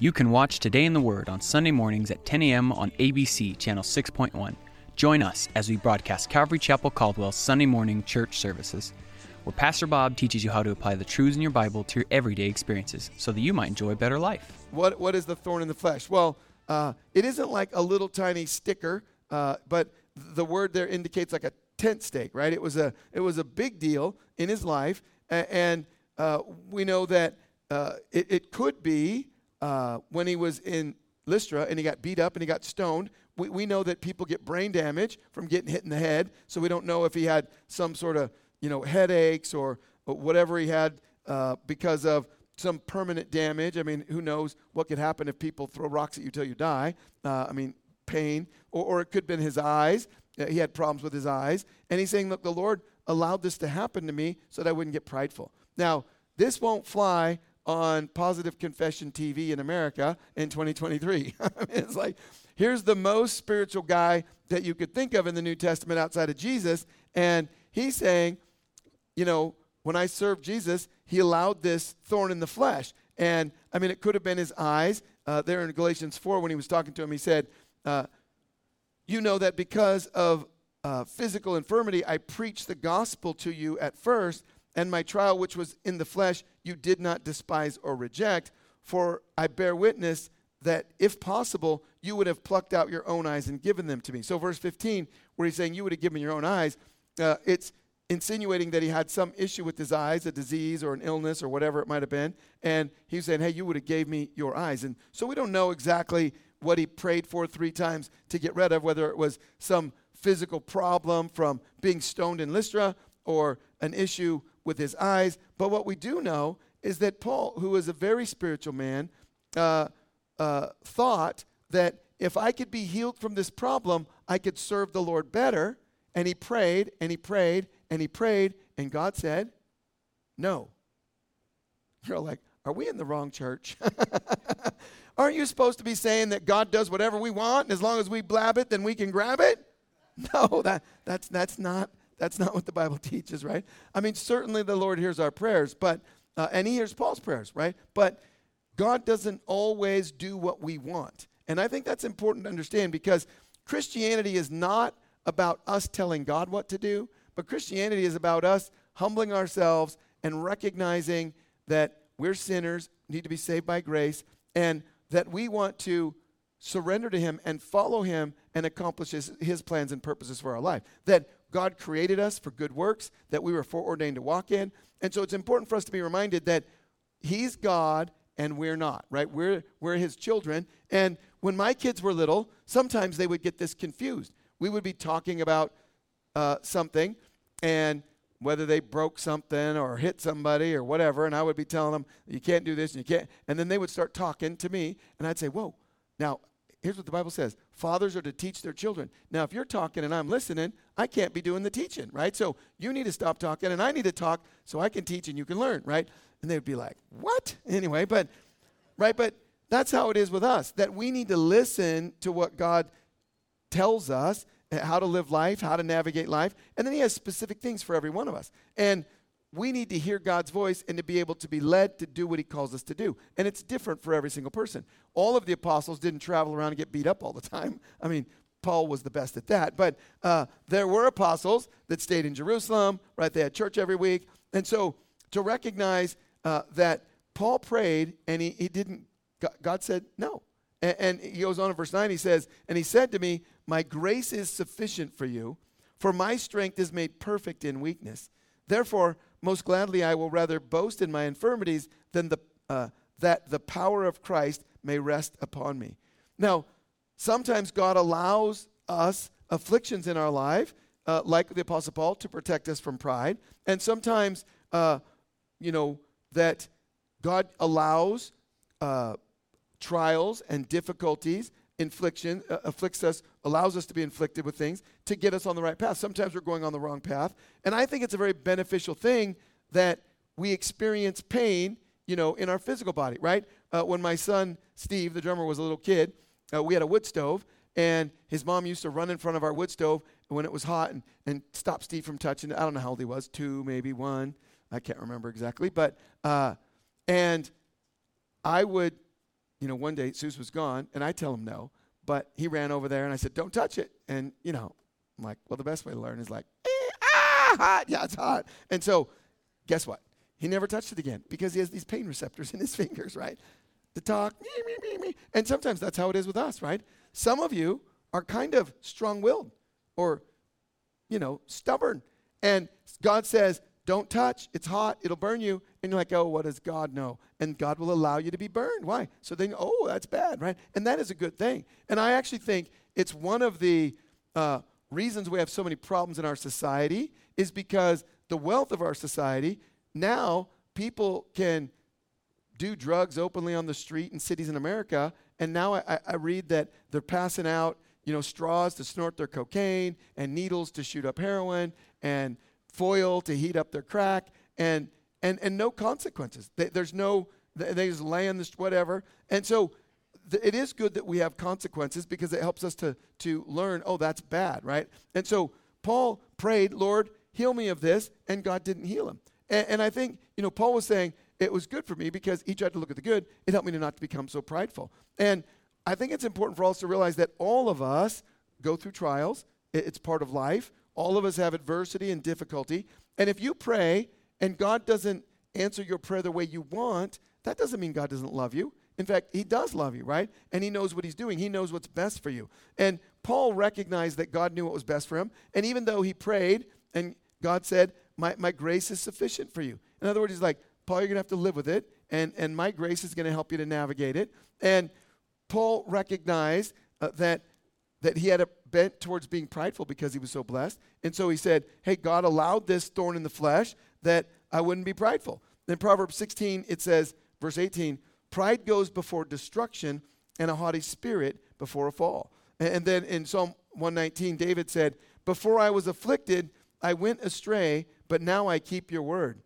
You can watch Today in the Word on Sunday mornings at 10 a.m. on ABC Channel 6.1. Join us as we broadcast Calvary Chapel Caldwell's Sunday morning church services, where Pastor Bob teaches you how to apply the truths in your Bible to your everyday experiences so that you might enjoy a better life. What, what is the thorn in the flesh? Well, uh, it isn't like a little tiny sticker, uh, but the word there indicates like a tent stake, right? It was a, it was a big deal in his life, and uh, we know that uh, it, it could be uh, when he was in Lystra and he got beat up and he got stoned. We, we know that people get brain damage from getting hit in the head, so we don't know if he had some sort of you know headaches or, or whatever he had uh, because of some permanent damage. I mean, who knows what could happen if people throw rocks at you till you die? Uh, I mean, pain, or, or it could have been his eyes. Uh, he had problems with his eyes, and he's saying, "Look, the Lord allowed this to happen to me so that I wouldn't get prideful." Now, this won't fly on Positive Confession TV in America in 2023. it's like, here's the most spiritual guy that you could think of in the New Testament outside of Jesus. And he's saying, you know, when I served Jesus, he allowed this thorn in the flesh. And I mean, it could have been his eyes. Uh, there in Galatians 4, when he was talking to him, he said, uh, You know that because of uh, physical infirmity, I preached the gospel to you at first and my trial, which was in the flesh, you did not despise or reject. For I bear witness that if possible, you would have plucked out your own eyes and given them to me. So, verse 15, where he's saying you would have given your own eyes, uh, it's insinuating that he had some issue with his eyes, a disease or an illness or whatever it might have been. And he's saying, hey, you would have gave me your eyes. And so we don't know exactly what he prayed for three times to get rid of, whether it was some physical problem from being stoned in Lystra or an issue with his eyes. But what we do know is that Paul, who was a very spiritual man, uh, uh, thought that if I could be healed from this problem, I could serve the Lord better. And he prayed and he prayed and he prayed, and God said, No. You're like, Are we in the wrong church? Aren't you supposed to be saying that God does whatever we want, and as long as we blab it, then we can grab it? No, that, that's, that's not that's not what the Bible teaches, right? I mean, certainly the Lord hears our prayers, but uh, and He hears Paul's prayers, right? But God doesn't always do what we want, and I think that's important to understand because Christianity is not about us telling God what to do, but Christianity is about us humbling ourselves and recognizing that we're sinners, need to be saved by grace, and that we want to surrender to Him and follow Him and accomplish His, his plans and purposes for our life. That God created us for good works that we were foreordained to walk in. And so it's important for us to be reminded that He's God and we're not, right? We're, we're His children. And when my kids were little, sometimes they would get this confused. We would be talking about uh, something and whether they broke something or hit somebody or whatever, and I would be telling them, you can't do this and you can't. And then they would start talking to me, and I'd say, whoa, now here's what the Bible says fathers are to teach their children. Now, if you're talking and I'm listening, I can't be doing the teaching, right? So you need to stop talking and I need to talk so I can teach and you can learn, right? And they would be like, what? Anyway, but, right? But that's how it is with us, that we need to listen to what God tells us, eh, how to live life, how to navigate life. And then He has specific things for every one of us. And we need to hear God's voice and to be able to be led to do what He calls us to do. And it's different for every single person. All of the apostles didn't travel around and get beat up all the time. I mean, Paul was the best at that. But uh, there were apostles that stayed in Jerusalem, right? They had church every week. And so to recognize uh, that Paul prayed and he, he didn't, God said no. And, and he goes on in verse 9, he says, And he said to me, My grace is sufficient for you, for my strength is made perfect in weakness. Therefore, most gladly I will rather boast in my infirmities than the, uh, that the power of Christ may rest upon me. Now, sometimes God allows us afflictions in our life, uh, like the Apostle Paul, to protect us from pride. And sometimes, uh, you know, that God allows uh, trials and difficulties infliction uh, afflicts us, allows us to be inflicted with things to get us on the right path. Sometimes we're going on the wrong path. And I think it's a very beneficial thing that we experience pain, you know, in our physical body, right? Uh, when my son, Steve, the drummer, was a little kid, uh, we had a wood stove, and his mom used to run in front of our wood stove when it was hot and, and stop Steve from touching it. I don't know how old he was, two, maybe one. I can't remember exactly. But, uh, and I would, you know, one day Zeus was gone, and I tell him no, but he ran over there, and I said, don't touch it. And, you know, I'm like, well, the best way to learn is like, eh, ah, hot. Yeah, it's hot. And so, guess what? He never touched it again because he has these pain receptors in his fingers, right? To talk, me, me, me, me. And sometimes that's how it is with us, right? Some of you are kind of strong willed or, you know, stubborn. And God says, don't touch. It's hot. It'll burn you. And you're like, oh, what does God know? And God will allow you to be burned. Why? So then, oh, that's bad, right? And that is a good thing. And I actually think it's one of the uh, reasons we have so many problems in our society is because the wealth of our society, now people can do drugs openly on the street in cities in America. And now I, I read that they're passing out, you know, straws to snort their cocaine and needles to shoot up heroin and foil to heat up their crack and and and no consequences. They, there's no they just land this whatever. And so th- it is good that we have consequences because it helps us to to learn. Oh, that's bad, right? And so Paul prayed, Lord, heal me of this, and God didn't heal him. And, and I think you know Paul was saying it was good for me because he tried to look at the good. It helped me to not to become so prideful. And I think it's important for us to realize that all of us go through trials. It's part of life. All of us have adversity and difficulty. And if you pray and God doesn't answer your prayer the way you want, that doesn't mean God doesn't love you. In fact, He does love you, right? And He knows what He's doing. He knows what's best for you. And Paul recognized that God knew what was best for him. And even though he prayed and God said, My, my grace is sufficient for you. In other words, He's like, Paul, you're going to have to live with it. And, and my grace is going to help you to navigate it. And Paul recognized uh, that, that he had a bent towards being prideful because he was so blessed. And so he said, Hey, God allowed this thorn in the flesh that I wouldn't be prideful. In Proverbs 16, it says, verse 18, pride goes before destruction and a haughty spirit before a fall. And then in Psalm 119, David said, Before I was afflicted, I went astray, but now I keep your word.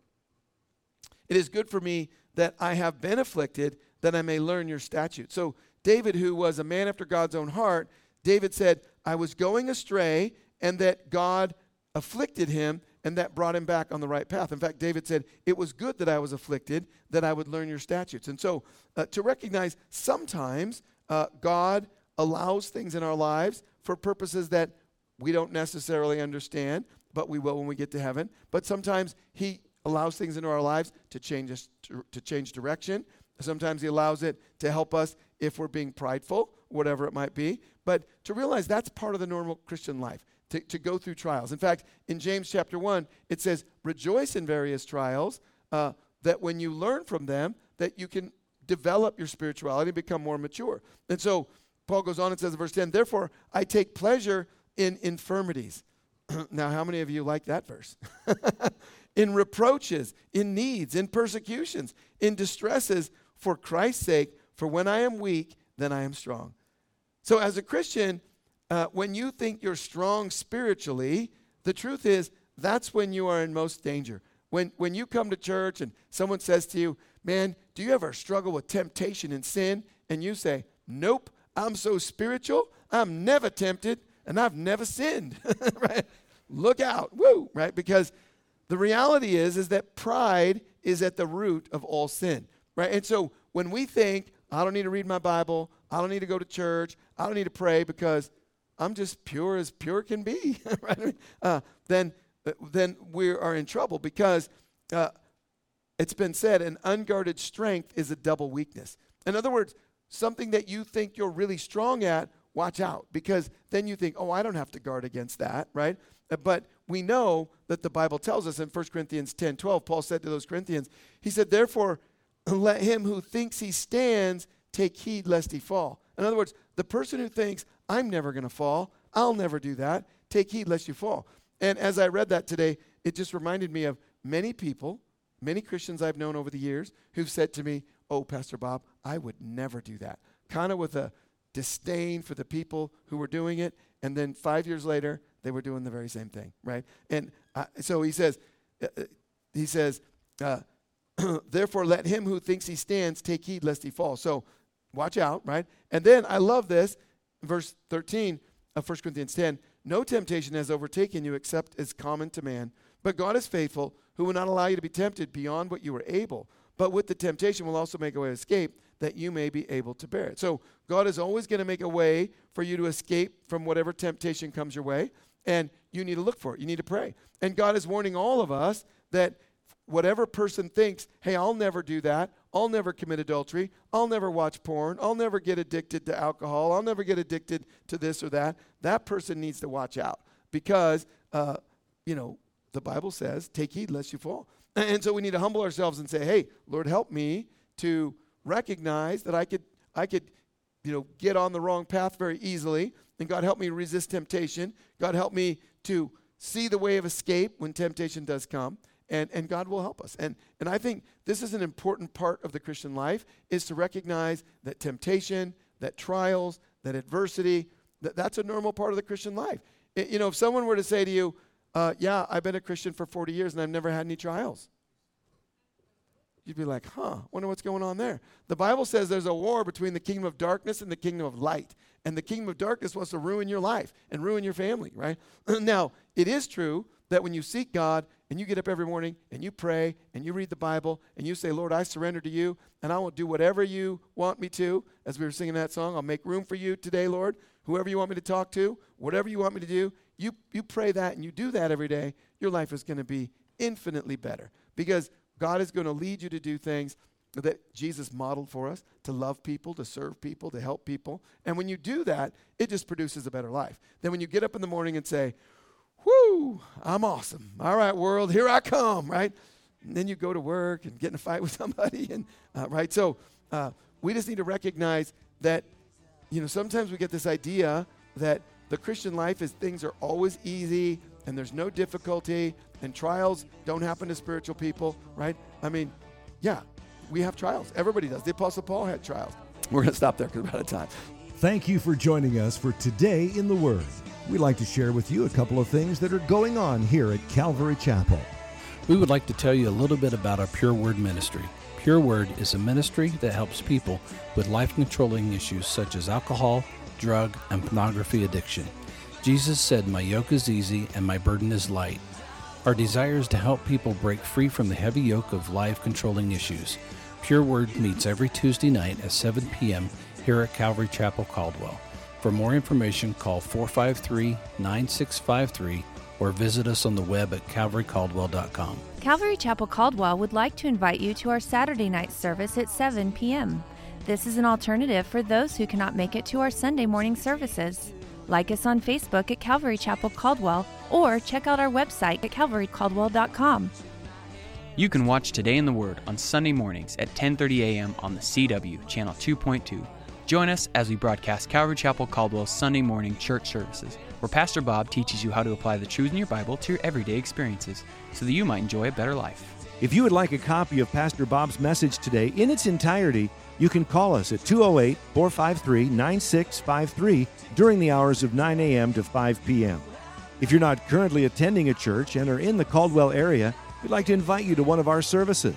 It is good for me that I have been afflicted, that I may learn your statutes. So, David, who was a man after God's own heart, David said, I was going astray, and that God afflicted him, and that brought him back on the right path. In fact, David said, It was good that I was afflicted, that I would learn your statutes. And so, uh, to recognize sometimes uh, God allows things in our lives for purposes that we don't necessarily understand, but we will when we get to heaven. But sometimes He allows things into our lives to change us to, to change direction. Sometimes He allows it to help us if we're being prideful, whatever it might be. But to realize that's part of the normal Christian life, to, to go through trials. In fact, in James chapter 1, it says, Rejoice in various trials, uh, that when you learn from them, that you can develop your spirituality and become more mature. And so Paul goes on and says in verse 10, Therefore, I take pleasure in infirmities. now, how many of you like that verse? in reproaches, in needs, in persecutions, in distresses, for Christ's sake, for when I am weak, then I am strong. So, as a Christian, uh, when you think you're strong spiritually, the truth is that's when you are in most danger. When, when you come to church and someone says to you, Man, do you ever struggle with temptation and sin? And you say, Nope, I'm so spiritual, I'm never tempted, and I've never sinned. right? Look out, woo, right? Because the reality is, is that pride is at the root of all sin, right? And so when we think, I don't need to read my Bible, I don't need to go to church, I don't need to pray because I'm just pure as pure can be, right? Uh, then, uh, then we are in trouble because uh, it's been said an unguarded strength is a double weakness. In other words, something that you think you're really strong at, watch out because then you think, oh, I don't have to guard against that, right? Uh, but we know that the Bible tells us in 1 Corinthians 10 12, Paul said to those Corinthians, he said, therefore, let him who thinks he stands take heed lest he fall. In other words, the person who thinks, I'm never going to fall, I'll never do that, take heed lest you fall. And as I read that today, it just reminded me of many people, many Christians I've known over the years who've said to me, Oh, Pastor Bob, I would never do that. Kind of with a disdain for the people who were doing it. And then five years later, they were doing the very same thing, right? And uh, so he says, uh, uh he says, uh, therefore let him who thinks he stands take heed lest he fall. So watch out, right? And then I love this, verse 13 of 1 Corinthians 10. No temptation has overtaken you except as common to man. But God is faithful, who will not allow you to be tempted beyond what you are able. But with the temptation will also make a way of escape that you may be able to bear it. So God is always going to make a way for you to escape from whatever temptation comes your way. And you need to look for it. You need to pray. And God is warning all of us that whatever person thinks, hey, I'll never do that. I'll never commit adultery. I'll never watch porn. I'll never get addicted to alcohol. I'll never get addicted to this or that. That person needs to watch out because, uh, you know, the Bible says, take heed lest you fall. And so we need to humble ourselves and say, hey, Lord, help me to recognize that I could, I could, you know, get on the wrong path very easily. And God help me resist temptation. God help me to see the way of escape when temptation does come and, and God will help us. And, and I think this is an important part of the Christian life is to recognize that temptation, that trials, that adversity, that, that's a normal part of the Christian life. It, you know, if someone were to say to you, uh, yeah, I've been a Christian for 40 years and I've never had any trials. You'd be like, huh, wonder what's going on there. The Bible says there's a war between the kingdom of darkness and the kingdom of light. And the kingdom of darkness wants to ruin your life and ruin your family, right? now, it is true that when you seek God and you get up every morning and you pray and you read the Bible and you say, Lord, I surrender to you and I will do whatever you want me to, as we were singing that song, I'll make room for you today, Lord. Whoever you want me to talk to, whatever you want me to do, you, you pray that and you do that every day, your life is going to be infinitely better because God is going to lead you to do things that Jesus modeled for us to love people, to serve people, to help people. And when you do that, it just produces a better life. Then when you get up in the morning and say, Whoo, I'm awesome. All right, world, here I come, right? And then you go to work and get in a fight with somebody, and uh, right. So uh, we just need to recognize that, you know, sometimes we get this idea that the Christian life is things are always easy and there's no difficulty and trials don't happen to spiritual people, right? I mean, yeah, we have trials. Everybody does. The Apostle Paul had trials. We're going to stop there because we're out of time. Thank you for joining us for Today in the Word. We'd like to share with you a couple of things that are going on here at Calvary Chapel. We would like to tell you a little bit about our Pure Word ministry. Pure Word is a ministry that helps people with life controlling issues such as alcohol, drug, and pornography addiction. Jesus said, My yoke is easy and my burden is light. Our desire is to help people break free from the heavy yoke of life controlling issues. Pure Word meets every Tuesday night at 7 p.m here at Calvary Chapel Caldwell. For more information, call 453 9653 or visit us on the web at calvarycaldwell.com. Calvary Chapel Caldwell would like to invite you to our Saturday night service at 7 p.m. This is an alternative for those who cannot make it to our Sunday morning services. Like us on Facebook at Calvary Chapel Caldwell or check out our website at calvarycaldwell.com. You can watch Today in the Word on Sunday mornings at 10:30 a.m. on the CW channel 2.2 Join us as we broadcast Calvary Chapel Caldwell's Sunday morning church services, where Pastor Bob teaches you how to apply the truths in your Bible to your everyday experiences so that you might enjoy a better life. If you would like a copy of Pastor Bob's message today in its entirety, you can call us at 208 453 9653 during the hours of 9 a.m. to 5 p.m. If you're not currently attending a church and are in the Caldwell area, we'd like to invite you to one of our services.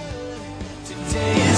Day.